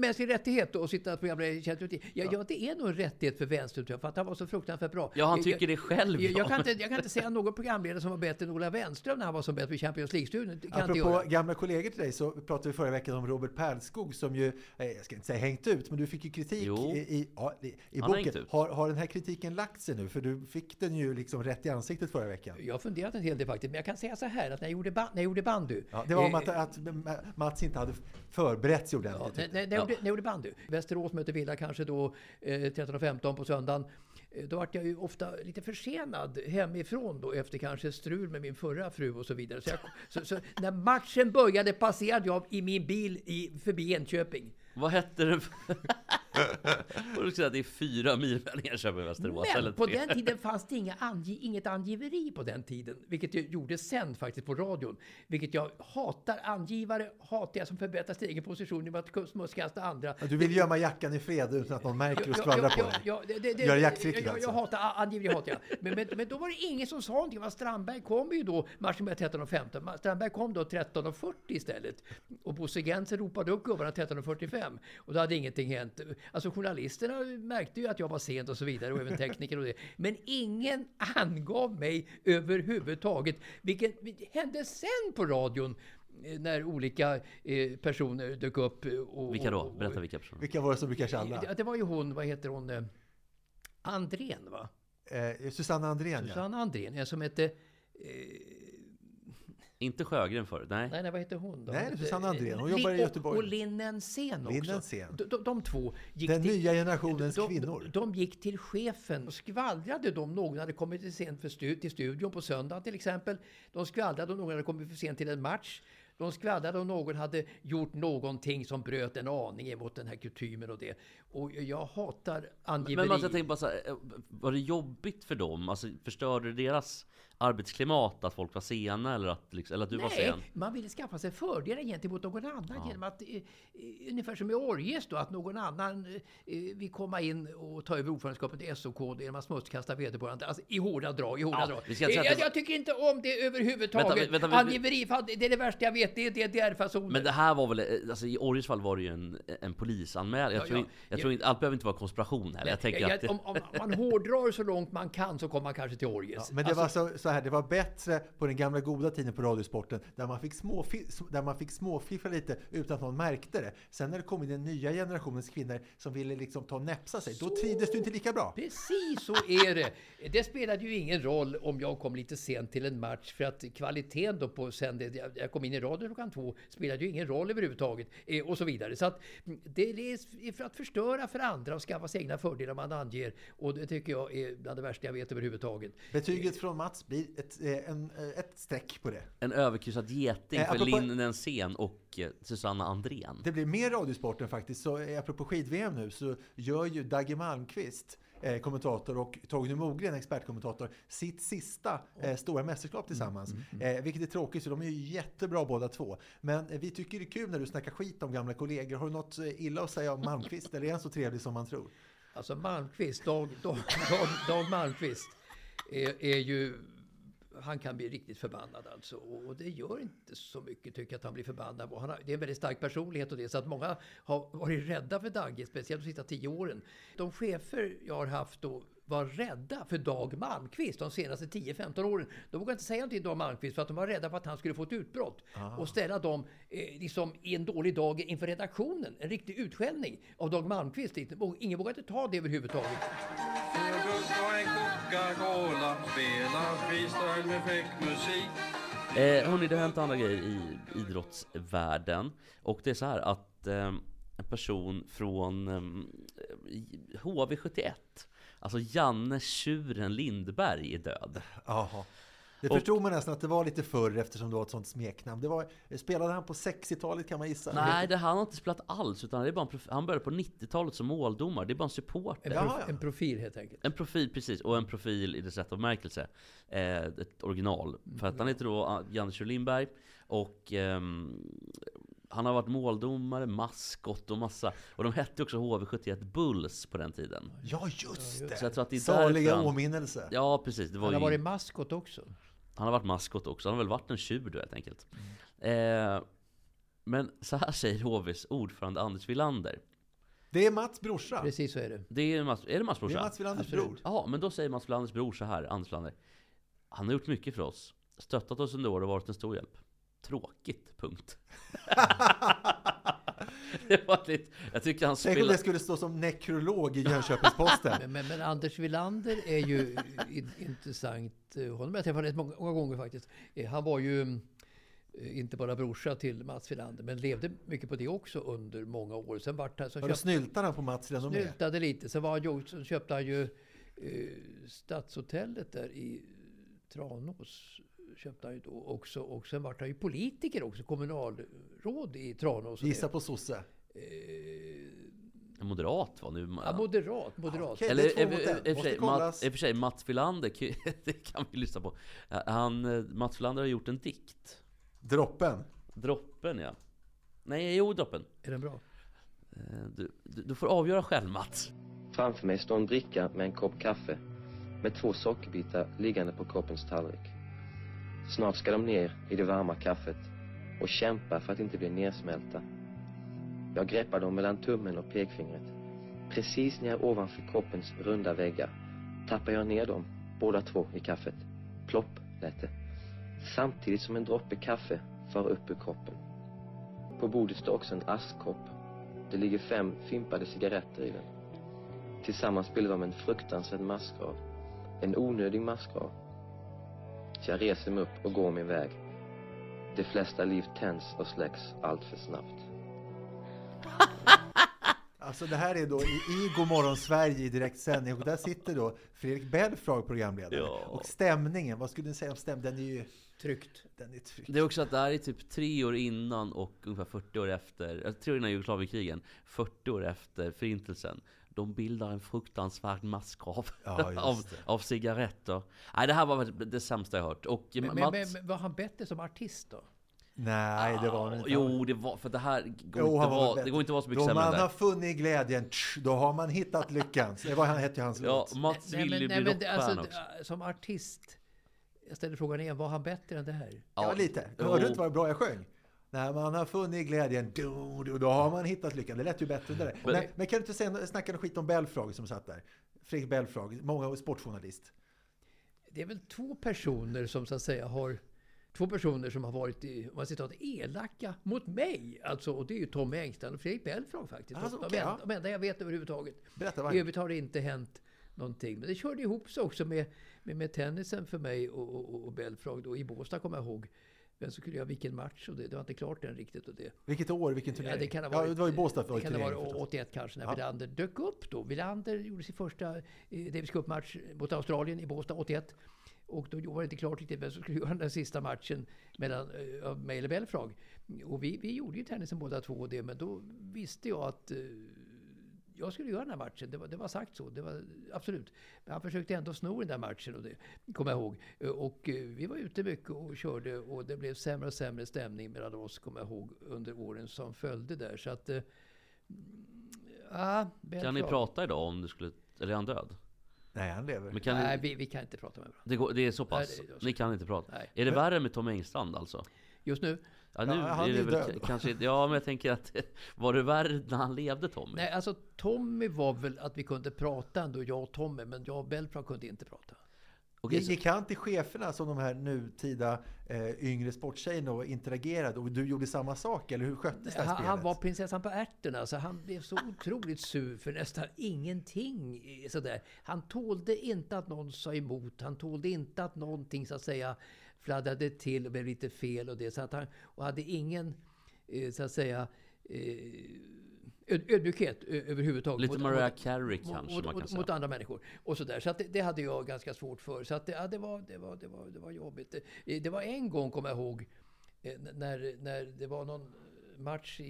[SPEAKER 2] Mänsklig rättighet att sitta programledare i League. Ja, ja, det är nog en rättighet för Wenström tror jag, för att han var så fruktansvärt bra.
[SPEAKER 1] Ja, han
[SPEAKER 2] Jag-
[SPEAKER 1] tycker det själv,
[SPEAKER 2] Jag,
[SPEAKER 1] ja.
[SPEAKER 2] jag, kan inte, jag kan inte säga någon programledare som var bättre än Ola Wenström när han var som bäst i Champions League-studion. Jag
[SPEAKER 3] Apropå gamla kollegor till dig så pratade vi förra veckan om Robert Pärlskog som ju, eh, jag ska inte säga hängt ut, men du fick ju kritik
[SPEAKER 1] Jo.
[SPEAKER 3] i, i, ja, i, i
[SPEAKER 1] Han har hängt
[SPEAKER 3] boken.
[SPEAKER 1] ut.
[SPEAKER 3] Har, har den här kritiken lagt sig nu? För du fick den ju liksom rätt i ansiktet förra veckan.
[SPEAKER 2] Jag har funderat en hel del faktiskt, men jag kan säga så här att när jag gjorde, ba- när jag gjorde bandy.
[SPEAKER 3] Ja, det var om
[SPEAKER 2] eh,
[SPEAKER 3] att, att Mats inte hade förberett sig
[SPEAKER 2] Ja,
[SPEAKER 3] ordentligt.
[SPEAKER 2] när, när, när, när jag gjorde bandy. Västerås möter Villa kanske då eh, 13.15 på söndagen. Eh, Då vart jag ju ofta lite försenad hemifrån då efter kanske strul med min förra fru och så vidare. Så, jag, så, så när matchen började passerade jag i min bil i, förbi Enköping.
[SPEAKER 1] vad hette det? Och du säga att det är fyra mil mellan Enköping och Västerås. eller
[SPEAKER 2] Men på den tiden fanns det inga ange, inget angiveri på den tiden. Vilket jag gjorde sen faktiskt på radion. Vilket jag hatar. Angivare hatar jag som förbättrar sin egen position genom att smutskasta andra.
[SPEAKER 3] Du vill gömma jackan i fred utan att någon märker och skvallrar på dig.
[SPEAKER 2] ja, det,
[SPEAKER 3] Gör jakttricket
[SPEAKER 2] jag, jag,
[SPEAKER 3] alltså.
[SPEAKER 2] jag hatar angiveri, hatar jag. Men, men, men då var det ingen som sa någonting. Strandberg kom ju då, matchen med 13.15. Ma- Strandberg kom då 13.40 istället. Och Bosse Gentzer ropade upp gubbarna 13.45. Och då hade ingenting hänt. Alltså journalisterna märkte ju att jag var sent och så vidare. Och även tekniker och det. Men ingen angav mig överhuvudtaget. Vilket hände sen på radion. eh, När olika eh, personer dök upp. Och,
[SPEAKER 1] Vilka då? Berätta vilka personer.
[SPEAKER 3] Vilka var det som brukar tjalla?
[SPEAKER 2] det, det var ju hon, vad heter hon? eh, Andrén va?
[SPEAKER 3] Eh, Susanna Andrén, ja.
[SPEAKER 2] Susanne Andrén, en som hette...
[SPEAKER 1] Inte Sjögren förut, nej.
[SPEAKER 2] nej, nej, vad heter hon då?
[SPEAKER 3] Nej, det är
[SPEAKER 2] Hon
[SPEAKER 3] Susanne Andrén. Hon jobbar i Göteborg.
[SPEAKER 2] Och Linn Ensén också.
[SPEAKER 3] Linn Ensén.
[SPEAKER 2] De, de, de två gick
[SPEAKER 3] Den
[SPEAKER 2] till,
[SPEAKER 3] nya generationens
[SPEAKER 2] de,
[SPEAKER 3] kvinnor.
[SPEAKER 2] De, de gick till chefen och skvallrade om någon hade kommit för sent för stu, till studion på söndag till exempel. De skvallrade om någon hade kommit för sent till en match. De skvallrade om någon hade gjort någonting som bröt en aning emot den här kutymen och det. Och jag hatar angiveri.
[SPEAKER 1] Men man ska tänka bara så här, eh, var det jobbigt för dem? Alltså förstörde det deras arbetsklimat att folk var sena eller att, liksom, eller att du var
[SPEAKER 2] Nej,
[SPEAKER 1] sen?
[SPEAKER 2] man ville skaffa sig fördelar gentemot någon annan genom att, eh, ungefär som i Orges då, att någon annan eh, vill komma in och ta över ordförandeskapet i SOK genom att smutskasta vederbörande. Alltså i hårda drag, i hårda
[SPEAKER 1] Ja,
[SPEAKER 2] drag. Eh, jag,
[SPEAKER 1] det-
[SPEAKER 2] jag tycker inte om det överhuvudtaget.
[SPEAKER 1] Vänta, vänta, vi-
[SPEAKER 2] Angiveri, fan, det är det värsta jag vet, det är DDR-fasoner.
[SPEAKER 1] Men det här var väl, eh, alltså i Orjes fall var det ju en, en polisanmälan. Jag
[SPEAKER 2] Ja,
[SPEAKER 1] tror,
[SPEAKER 2] ja.
[SPEAKER 1] jag tror inte, allt behöver inte vara konspiration heller. Jag tänker
[SPEAKER 2] Jag-
[SPEAKER 1] att...
[SPEAKER 2] om, om man hårdrar så långt man kan så kommer man kanske till Orjes.
[SPEAKER 3] Men det
[SPEAKER 2] Alltså,
[SPEAKER 3] var så, så här, det var bättre på den gamla goda tiden på Radiosporten där man fick, småfi- där man fick småfiffla lite utan att någon märkte det. Sen när det kom in den nya generationens kvinnor som ville liksom ta och näpsa sig, då trivdes du inte lika bra.
[SPEAKER 2] Precis så är det. Det spelade ju ingen roll om jag kom lite sent till en match för att kvaliteten då på sen det, jag- kom in i radio klockan två spelade ju ingen roll överhuvudtaget eh, och så vidare. Så att det är för att förstöra för andra och skaffa sig egna fördelar man anger och det tycker jag är bland det värsta jag vet överhuvudtaget.
[SPEAKER 3] Betyget från Mats blir ett, eh, en, eh, ett streck på det.
[SPEAKER 1] En överkryssad geting
[SPEAKER 3] Eh,
[SPEAKER 1] för Linn Nensén och eh, Susanna Andrén.
[SPEAKER 3] Det blir mer Radiosporten faktiskt. Så apropå skid-VM nu så gör ju Dagge Malmqvist eh, kommentator och Torgny Mogren, expertkommentator, sitt sista eh, stora mästerskap tillsammans. Eh, vilket är tråkigt, så de är ju jättebra båda två. Men eh, vi tycker det är kul när du snackar skit om gamla kollegor. Har du något illa att säga om Malmqvist, eller är han så trevlig som man tror?
[SPEAKER 2] Alltså Malmqvist, Dag, Dag, Dag, Dag Malmqvist är, är ju... Han kan bli riktigt förbannad alltså. Och det gör inte så mycket tycker jag att han blir förbannad. Han har, det är en väldigt stark personlighet och det. Så att många har varit rädda för Dagge, speciellt de sista tio åren. De chefer jag har haft då var rädda för Dag Malmqvist de senaste 10-15 åren. De vågade inte säga någonting till Dag Malmqvist för att de var rädda för att han skulle få ett utbrott. Och ställa dem eh, liksom i en dålig dag inför redaktionen. En riktig utskällning av Dag Malmqvist. Ingen vågade ta det överhuvudtaget.
[SPEAKER 1] Eh, hörni, det har hänt andra grejer i idrottsvärlden. Och det är så här att eh, en person från eh, HV71, alltså Janne Tjuren Lindberg, är död.
[SPEAKER 3] Jaha. Det
[SPEAKER 1] Och-
[SPEAKER 3] förstod man nästan att det var lite förr eftersom det var ett sånt smeknamn. Det var, spelade han på 60-talet kan man gissa?
[SPEAKER 1] Nej, det, han har inte spelat alls, utan det är bara en han började på 90-talet som måldomare. Det är bara en supporter.
[SPEAKER 2] En,
[SPEAKER 3] Jaha,
[SPEAKER 2] prof,
[SPEAKER 3] ja.
[SPEAKER 2] en profil helt enkelt.
[SPEAKER 1] En profil, precis. Och en profil i dess rätta bemärkelse. Eh, ett original. För att han heter då ah, Janne Tjuren Lindberg. Och ehm, han har varit måldomare, maskot och massa. Och de hette också HV71 Bulls på den tiden.
[SPEAKER 3] Ja, just det!
[SPEAKER 1] Så jag tror att det är
[SPEAKER 3] Saliga
[SPEAKER 1] därför han-
[SPEAKER 3] åminnelse.
[SPEAKER 1] Ja, precis. Det var
[SPEAKER 2] Han har
[SPEAKER 1] ju,
[SPEAKER 2] varit maskot också.
[SPEAKER 1] han har varit maskot också. Han har väl varit en tjur då helt enkelt. Eh, men så här säger HVs ordförande Anders Wilander.
[SPEAKER 3] Det är Mats brorsa.
[SPEAKER 2] Precis så är det.
[SPEAKER 1] Det är, Mats, är det Mats
[SPEAKER 3] Det
[SPEAKER 1] brorsa?
[SPEAKER 3] är Mats
[SPEAKER 2] Absolut.
[SPEAKER 3] bror.
[SPEAKER 1] Ja, men då säger Mats Wilanders bror så här, Anders Wilander. Han har gjort mycket för oss. Stöttat oss under år och varit en stor hjälp. Tråkigt, punkt. det var lite, jag tycker han
[SPEAKER 3] Tänk om det skulle stå som nekrolog i Jönköpings-Posten.
[SPEAKER 2] Men, men, men Anders Wilander är ju in, intressant. Honom har jag träffat rätt många, många gånger faktiskt. Eh, Han var ju eh, inte bara brorsa till Mats Wilander, men levde mycket på det också under många år. Sen vart han, så
[SPEAKER 3] Har du
[SPEAKER 2] köpt,
[SPEAKER 3] snyltat han på Mats renommé?
[SPEAKER 2] snyltade lite. Sen, var han, ju- så köpte han ju eh, Stadshotellet där i Tranås. Köpte han ju då också. Och sen vart han ju politiker också, kommunalråd i Tranås.
[SPEAKER 3] Gissa på sosse.
[SPEAKER 2] Eh,
[SPEAKER 1] moderat va? Nu,
[SPEAKER 2] Ja, moderat, moderat.
[SPEAKER 3] Okej.
[SPEAKER 1] Eller i- och för sig. Mats, Filander, det kan vi lyssna på. Han, eh, Mats Filander har gjort en dikt.
[SPEAKER 3] Droppen.
[SPEAKER 1] Droppen ja. Nej, jo droppen.
[SPEAKER 2] Är den bra?
[SPEAKER 1] Eh, Du, du, du får avgöra själv Mats.
[SPEAKER 5] Framför mig står en bricka med en kopp kaffe med två sockerbitar liggande på koppens tallrik. Snart ska de ner i det varma kaffet och kämpa för att inte bli nersmälta. Jag greppar dem mellan tummen och pekfingret. Precis när jag är ovanför koppens runda väggar tappar jag ner dem, båda två, i kaffet. Plopp, lät det. Samtidigt som en droppe kaffe far upp ur koppen. På bordet står också en askkopp. Det ligger fem fimpade cigaretter i den. Tillsammans bildar de en fruktansvärd massgrav. En onödig massgrav. Jag reser mig upp och går min väg. De flesta liv tänds och släcks allt för snabbt.
[SPEAKER 3] Alltså det här är då i, i Godmorgon Sverige i direktsändning och där sitter då Fredrik Belfrage programledare.
[SPEAKER 1] Ja.
[SPEAKER 3] Och stämningen, vad skulle ni säga om stämningen? Den är ju
[SPEAKER 2] Tryggt.
[SPEAKER 3] den är tryckt.
[SPEAKER 1] Det är också att det här är typ tre år innan och ungefär 40 år efter, tre år innan Jugoslavienkrigen, 40 år efter förintelsen. De bildar en fruktansvärd massgrav
[SPEAKER 3] Ja,
[SPEAKER 1] av, av cigaretter. Nej, det här var det sämsta jag hört. Och
[SPEAKER 2] Men,
[SPEAKER 1] Mats...
[SPEAKER 2] men, men var han bättre som artist då?
[SPEAKER 3] Nej, det var han inte.
[SPEAKER 1] Jo, det var, för det här går,
[SPEAKER 3] Jo,
[SPEAKER 1] inte,
[SPEAKER 3] var
[SPEAKER 1] det går inte vara så mycket
[SPEAKER 3] Då
[SPEAKER 1] sämre än
[SPEAKER 3] man har funnit glädjen, tsch, då har man hittat lyckan. Det var han hette ju hans
[SPEAKER 1] Ja,
[SPEAKER 3] låt.
[SPEAKER 1] Mats
[SPEAKER 2] Nej,
[SPEAKER 1] ville bli rockstjärna
[SPEAKER 2] alltså,
[SPEAKER 1] också.
[SPEAKER 2] Som artist, jag ställer frågan igen, var han bättre än det här?
[SPEAKER 3] Ja, lite.
[SPEAKER 1] jo.
[SPEAKER 3] Hörde du inte vad bra jag sjöng? När man har funnit glädjen, då, då, då har man hittat lyckan. Det lät ju bättre det där. Men, men, kan du inte säga, snacka något skit om Belfrage som satt där? Fredrik Belfrage, många sportjournalist.
[SPEAKER 2] Det är väl två personer som så att säga har Två personer som har varit, i, om man citat, elaka mot mig. Alltså, och det är ju Tommy Engstrand och Fredrik Belfrage faktiskt.
[SPEAKER 3] Alltså,
[SPEAKER 2] de, de,
[SPEAKER 3] ja.
[SPEAKER 2] enda, de enda jag vet överhuvudtaget.
[SPEAKER 3] Berätta
[SPEAKER 2] I övrigt har det inte hänt någonting. Men det körde ihop sig också med, med, med tennisen för mig och, och, och Belfrage. Då. I Båstad kommer jag ihåg. Vem som skulle göra vilken match och det, det var inte klart än riktigt. Och det.
[SPEAKER 3] Vilket år, vilken turnering?
[SPEAKER 2] Ja, det kan ha
[SPEAKER 3] ja,
[SPEAKER 2] varit,
[SPEAKER 3] det var ju Båstad
[SPEAKER 2] det kan ha varit
[SPEAKER 3] förstås.
[SPEAKER 2] 81 kanske, när
[SPEAKER 3] Ja.
[SPEAKER 2] Wilander dök upp då. Wilander gjorde sin första eh, Davis Cup-match mot Australien i Båstad 81. Och då var det inte klart riktigt vem som skulle göra den sista matchen mellan eh, mig eller Belfrage. Och vi, vi gjorde ju tennisen båda två det, men då visste jag att eh, jag skulle göra den här matchen. Det var, det var sagt så. Det var, absolut. Men han försökte ändå sno den där matchen och det kommer jag ihåg. Och eh, vi var ute mycket och körde och det blev sämre och sämre stämning mellan oss, kommer jag ihåg, under åren som följde där. Så att... eh, Ja,
[SPEAKER 1] Kan ni prata idag om du skulle... Eller är han död?
[SPEAKER 3] Nej, han lever.
[SPEAKER 1] Men kan
[SPEAKER 2] Nej,
[SPEAKER 1] ni,
[SPEAKER 2] vi, vi kan inte prata med varandra.
[SPEAKER 1] det, går, det är så pass?
[SPEAKER 2] Nej, det
[SPEAKER 1] Ni kan inte prata?
[SPEAKER 2] Nej.
[SPEAKER 1] Är det värre med Tom Engstrand alltså?
[SPEAKER 2] Just nu?
[SPEAKER 1] Ja, nu
[SPEAKER 3] Ja, han
[SPEAKER 1] är det
[SPEAKER 3] är
[SPEAKER 1] väl
[SPEAKER 3] död.
[SPEAKER 1] kanske... Ja, men jag tänker att... Var det värre när han levde Tommy?
[SPEAKER 2] Nej, alltså Tommy var väl att vi kunde prata ändå, jag och Tommy. Men jag och Belfrage kunde inte prata.
[SPEAKER 1] Okej,
[SPEAKER 3] Gick
[SPEAKER 1] så,
[SPEAKER 3] gick han till cheferna som de här nutida eh, yngre sporttjejerna och interagerade och du gjorde samma sak eller hur sköttes det här
[SPEAKER 2] Han,
[SPEAKER 3] spelet?
[SPEAKER 2] han var prinsessan på ärtorna, så han blev så otroligt sur för nästan ingenting. eh, Sådär. Han tålde inte att någon sa emot. Han tålde inte att någonting så att säga fladdrade till och blev lite fel och det. Så att han, och hade ingen, eh, så att säga, eh, öd- ödmjukhet överhuvudtaget.
[SPEAKER 1] lite
[SPEAKER 2] mot-
[SPEAKER 1] Mariah Carey
[SPEAKER 2] mot,
[SPEAKER 1] kanske
[SPEAKER 2] mot,
[SPEAKER 1] man kan säga.
[SPEAKER 2] mot andra människor. Och sådär. Så att det, det hade jag ganska svårt för. Så att det, ja, det, var, det, var, det, var, det var jobbigt. Det, det var en gång, kommer jag ihåg, eh, när, när det var någon match i,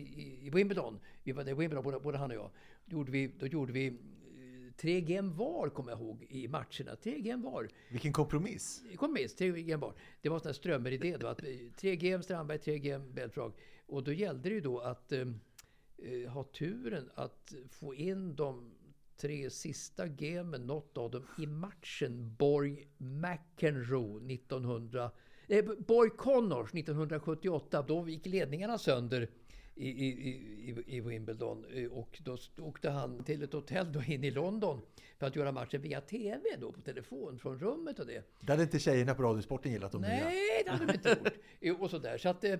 [SPEAKER 2] i, Wimbledon. Vi var i Wimbledon, både, både han och jag. Då gjorde vi, då gjorde vi eh, tre game var, kommer jag ihåg, i matcherna. Tre game var.
[SPEAKER 3] Vilken kompromiss!
[SPEAKER 2] Kom med, tre game var. Det var en strömmeridé då. Att, eh, tre game Strandberg, tre game Belfrage. Och då gällde det ju då att eh, eh, ha turen att få in de tre sista gamen, något av dem, i matchen Borg McEnroe 1900... Eh, Borg Connors 1978. Då gick ledningarna sönder i, i, i, i Wimbledon. Eh, Och då åkte han till ett hotell då in i London för att göra matchen via TV då på telefon från rummet och det.
[SPEAKER 3] Det hade inte tjejerna på Radiosporten gillat om.
[SPEAKER 2] Nej, det hade de inte gjort. Och sådär. Så att, eh,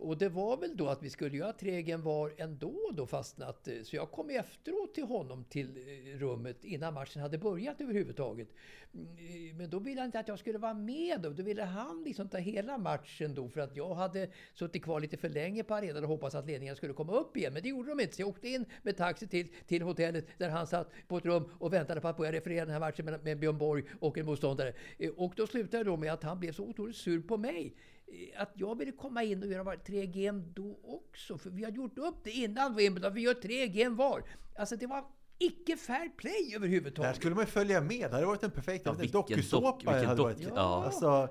[SPEAKER 2] och det var väl då att vi skulle göra trägen var ändå då fastnat. Så jag kom efteråt till honom till eh, rummet innan matchen hade börjat överhuvudtaget. Mm, men då ville han inte att jag skulle vara med. Då, då ville han liksom ta hela matchen då för att jag hade suttit kvar lite för länge på arenan och hoppats att ledningen skulle komma upp igen. Men det gjorde de inte. Så jag åkte in med taxi till, till hotellet där han satt på ett rum och väntade på att börja referera den här matchen med, med Björn Borg och en motståndare. Eh, och då slutade det då med att han blev så otroligt sur på mig. Eh, att jag ville komma in och göra var- tre gen då också. För vi hade gjort upp det innan Wimbledon, vi gör tre gem var. Alltså det var icke fair play
[SPEAKER 3] Där
[SPEAKER 2] överhuvudtaget.
[SPEAKER 3] skulle man ju följa med. Det hade varit en perfekt
[SPEAKER 1] Ja,
[SPEAKER 3] dokusåpa.
[SPEAKER 1] vilken dock-
[SPEAKER 3] varit.
[SPEAKER 1] ja.
[SPEAKER 3] Alltså,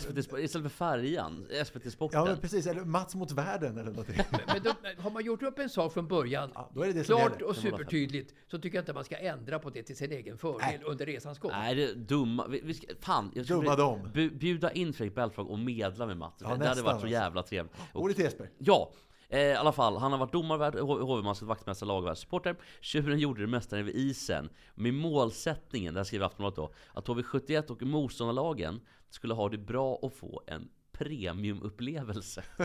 [SPEAKER 1] SVT, Sp- istället för Färjan, SVT Sporten.
[SPEAKER 3] ja, men precis. Eller Mats mot världen eller någonting.
[SPEAKER 2] Men då, har man gjort upp en sak från början,
[SPEAKER 3] Ja, då är det det
[SPEAKER 2] klart och supertydligt, så tycker jag inte man ska ändra på det till sin egen fördel under resans gång.
[SPEAKER 1] Nej, det är dumma. Vi, vi ska, fan, jag skulle
[SPEAKER 3] Dumma dem.
[SPEAKER 1] Bjuda in Fredrik Belfrage och medla med Mats.
[SPEAKER 3] Ja,
[SPEAKER 1] det hade varit så
[SPEAKER 3] alltså.
[SPEAKER 1] jävla trevligt. Och-
[SPEAKER 3] till Jesper.
[SPEAKER 1] Ja, eh, i alla fall. Han har varit domarvärd, H- hovmästare, vaktmästare, lagvärd, supporter. Tjuren gjorde det mästaren vid isen. Med målsättningen, det här skriver Aftonbladet då, att HV71 och motståndarlagen skulle ha det bra och få en premiumupplevelse.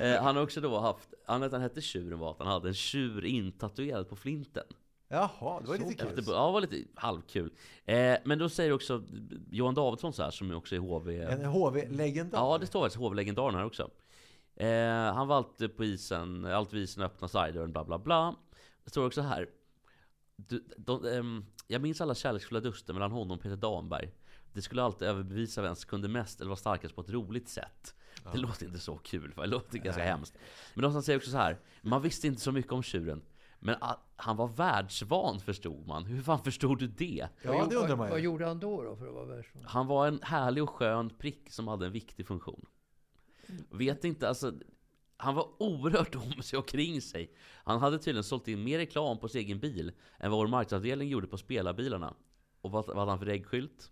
[SPEAKER 1] eh, han har också då haft, anledningen att han hette Tjuren var att han hade en tjur intatuerad på flinten.
[SPEAKER 3] Jaha, det var lite kul.
[SPEAKER 1] Efter, ja, det var lite halvkul. Eh, men då säger också Johan Davidsson så här, som också är HV...
[SPEAKER 3] En HV-legendar.
[SPEAKER 1] Ja, det står faktiskt HV-legendaren här också. Eh, han var alltid på isen, alltid vid isen öppna sidern, bla bla bla. Det står också här. Du, de, ehm, jag minns alla kärleksfulla duster mellan honom och Peter Damberg. Det skulle alltid överbevisa vem som kunde mest eller var starkast på ett roligt sätt. Det låter inte så kul, för det låter ganska hemskt. Men som säger också så här. Man visste inte så mycket om tjuren. Men att han var världsvan förstod man. Hur fan förstod du det?
[SPEAKER 3] Ja, det undrar man
[SPEAKER 2] vad, vad
[SPEAKER 3] ju.
[SPEAKER 2] gjorde han då, då för att vara världsvan?
[SPEAKER 1] Han var en härlig och skön prick som hade en viktig funktion. Vet inte, alltså han var oerhört om sig och kring sig. Han hade tydligen sålt in mer reklam på sin egen bil än vad vår marknadsavdelning gjorde på spelarbilarna. Och vad, vad hade han för reggskylt?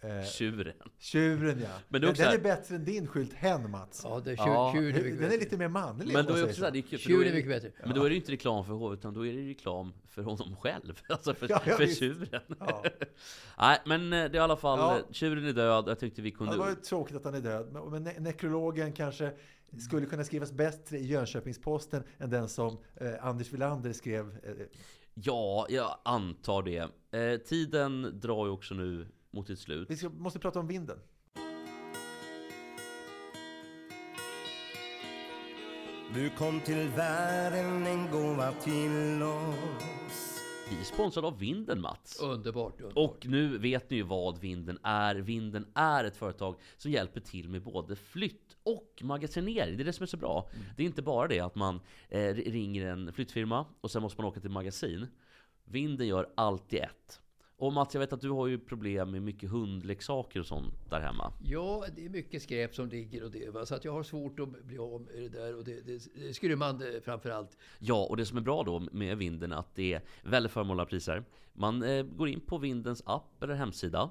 [SPEAKER 3] Eh,
[SPEAKER 1] Tjuren.
[SPEAKER 3] tjuren ja.
[SPEAKER 1] Men det är också
[SPEAKER 3] den
[SPEAKER 1] här-
[SPEAKER 3] är bättre än din skylt, hen Mats.
[SPEAKER 2] Ja, det, tjur,
[SPEAKER 1] Ja,
[SPEAKER 2] tjur är mycket
[SPEAKER 3] Den är lite mer manlig
[SPEAKER 1] Men då är också så här, det är kul,
[SPEAKER 2] Tjur är
[SPEAKER 1] är
[SPEAKER 2] mycket bättre.
[SPEAKER 1] Men då är det inte reklam för hovet, utan då är det reklam för honom själv. Alltså för,
[SPEAKER 3] Ja, ja,
[SPEAKER 1] för tjuren.
[SPEAKER 3] Ja.
[SPEAKER 1] Nej, men eh, det är i alla fall,
[SPEAKER 3] Ja.
[SPEAKER 1] eh, tjuren är död. Jag tyckte vi
[SPEAKER 3] Ja,
[SPEAKER 1] kunde...
[SPEAKER 3] det var ju tråkigt att han är död. Men, men ne- nekrologen kanske skulle kunna skrivas bättre i Jönköpings-Posten än den som eh, Anders Wilander skrev. Eh,
[SPEAKER 1] Ja, jag antar det. Eh, tiden drar ju också nu mot sitt slut.
[SPEAKER 3] vi ska, måste prata om vinden.
[SPEAKER 6] Du kom till världen en gåva till oss
[SPEAKER 1] Vi är sponsrade av Vinden Mats.
[SPEAKER 2] Underbart, underbart.
[SPEAKER 1] Och nu vet ni ju vad Vinden är. Vinden är ett företag som hjälper till med både flytt och magasinering. Det är det som är så bra. Det är inte bara det att man eh, ringer en flyttfirma och sen måste man åka till magasin. Vinden gör allt i ett. Och Mats, jag vet att du har ju problem med mycket hundleksaker och sånt där hemma.
[SPEAKER 2] Ja, det är mycket skräp som ligger och det. Va? Så att jag har svårt att bli av med det där. Och det, det, det skrymmande framför allt.
[SPEAKER 1] Ja, och det som är bra då med Vinden är att det är väldigt förmånliga priser. Man eh, går in på Vindens app eller hemsida.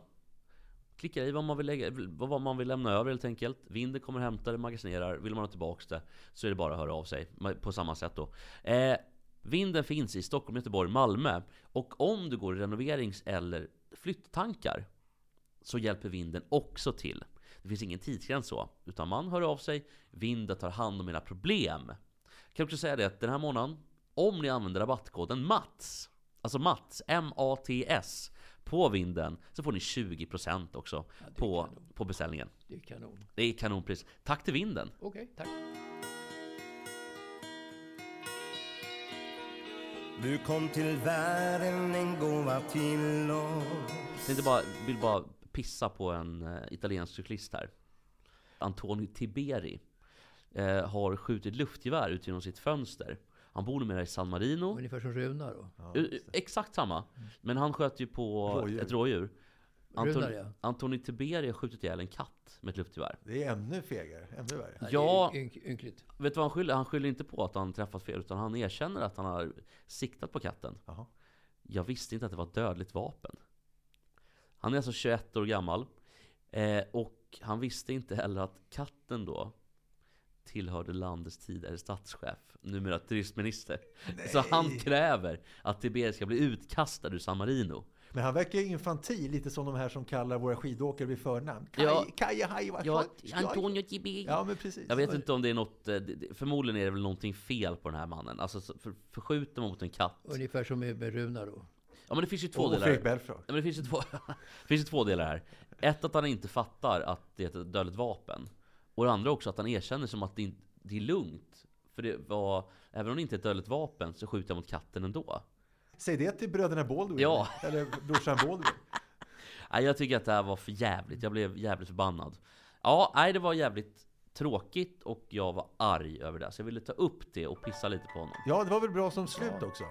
[SPEAKER 1] Klickar i vad man vill, lägga, vad man vill lämna över helt enkelt. Vinden kommer hämta det, magasinerar. Vill man ha tillbaks det så är det bara att höra av sig på samma sätt då. Eh, Vinden finns i Stockholm, Göteborg, Malmö. Och om du går i renoverings eller flytttankar så hjälper vinden också till. Det finns ingen tidsgräns så, utan man hör av sig, vinden tar hand om era problem. Jag kan också säga det att den här månaden, om ni använder rabattkoden MATS, alltså MATS, M-A-T-S, på vinden, så får ni 20% också
[SPEAKER 2] är
[SPEAKER 1] på,
[SPEAKER 2] kanon.
[SPEAKER 1] på beställningen.
[SPEAKER 2] Det är kanon.
[SPEAKER 1] Det är kanonpris. Tack till vinden!
[SPEAKER 2] Okej, tack.
[SPEAKER 6] Du kom till världen en gåva till oss
[SPEAKER 1] Jag bara, vill bara pissa på en eh, italiensk cyklist här. Antonio Tiberi eh, har skjutit luftgevär ut genom sitt fönster. Han bor numera i San Marino.
[SPEAKER 2] Ungefär som Runar då.
[SPEAKER 1] Eh, eh, Exakt samma. Men han sköt ju på
[SPEAKER 3] Rådjur.
[SPEAKER 1] ett rådjur.
[SPEAKER 2] Runar, ja.
[SPEAKER 1] Antonio Tiberi har skjutit ihjäl en katt med ett luftgevär.
[SPEAKER 3] Det är ännu fegare, ännu värre.
[SPEAKER 2] Nej,
[SPEAKER 1] Ja.
[SPEAKER 2] ynkligt.
[SPEAKER 1] Vet du vad han skyller? Han skyller inte på att han träffat fel, utan han erkänner att han har siktat på katten.
[SPEAKER 3] Jaha.
[SPEAKER 1] Jag visste inte att det var ett dödligt vapen. Han är alltså 21 år gammal. Eh, och han visste inte heller att katten då tillhörde landets tidigare statschef, numera turistminister. Så han kräver att Tiberi ska bli utkastad ur San Marino.
[SPEAKER 3] Men han verkar ju infantil, lite som de här som kallar våra skidåkare vid förnamn. Kaj,
[SPEAKER 1] Ja.
[SPEAKER 3] Kaja, haj, vad
[SPEAKER 1] Ja. Antonio Tiberi.
[SPEAKER 3] Ja, men precis.
[SPEAKER 1] Jag vet inte om det är något, eh, förmodligen är det väl någonting fel på den här mannen. Alltså så- för, förskjuter man mot en katt.
[SPEAKER 2] Ungefär som med, med Runar då.
[SPEAKER 1] Ja men det finns ju två
[SPEAKER 3] Och
[SPEAKER 1] delar.
[SPEAKER 3] Fredrik.
[SPEAKER 1] Ja, men det finns ju två, det finns ju två delar här. Ett att han inte fattar att det är ett dödligt vapen. Och det andra också att han erkänner som att det, inte, det är lugnt. För det var, även om det inte är ett dödligt vapen så skjuter jag mot katten ändå.
[SPEAKER 3] Säg det till bröderna Baldwin.
[SPEAKER 1] Ja.
[SPEAKER 3] Eller brorsan Baldwin.
[SPEAKER 1] Nej, jag tycker att det här var för jävligt. Jag blev jävligt förbannad.
[SPEAKER 7] Ja, nej det var jävligt tråkigt och jag var arg över det. Så jag ville ta upp det och pissa lite på honom.
[SPEAKER 3] Ja, det var väl bra som slut också?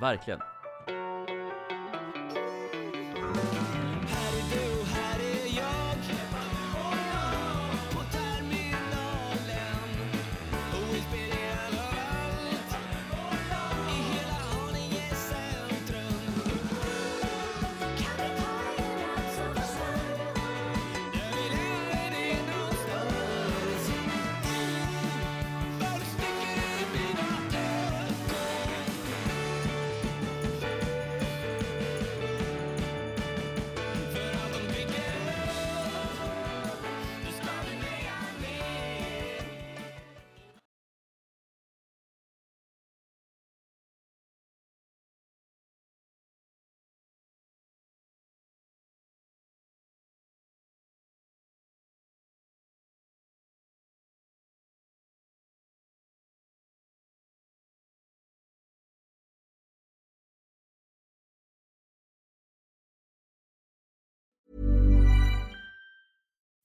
[SPEAKER 7] Verkligen.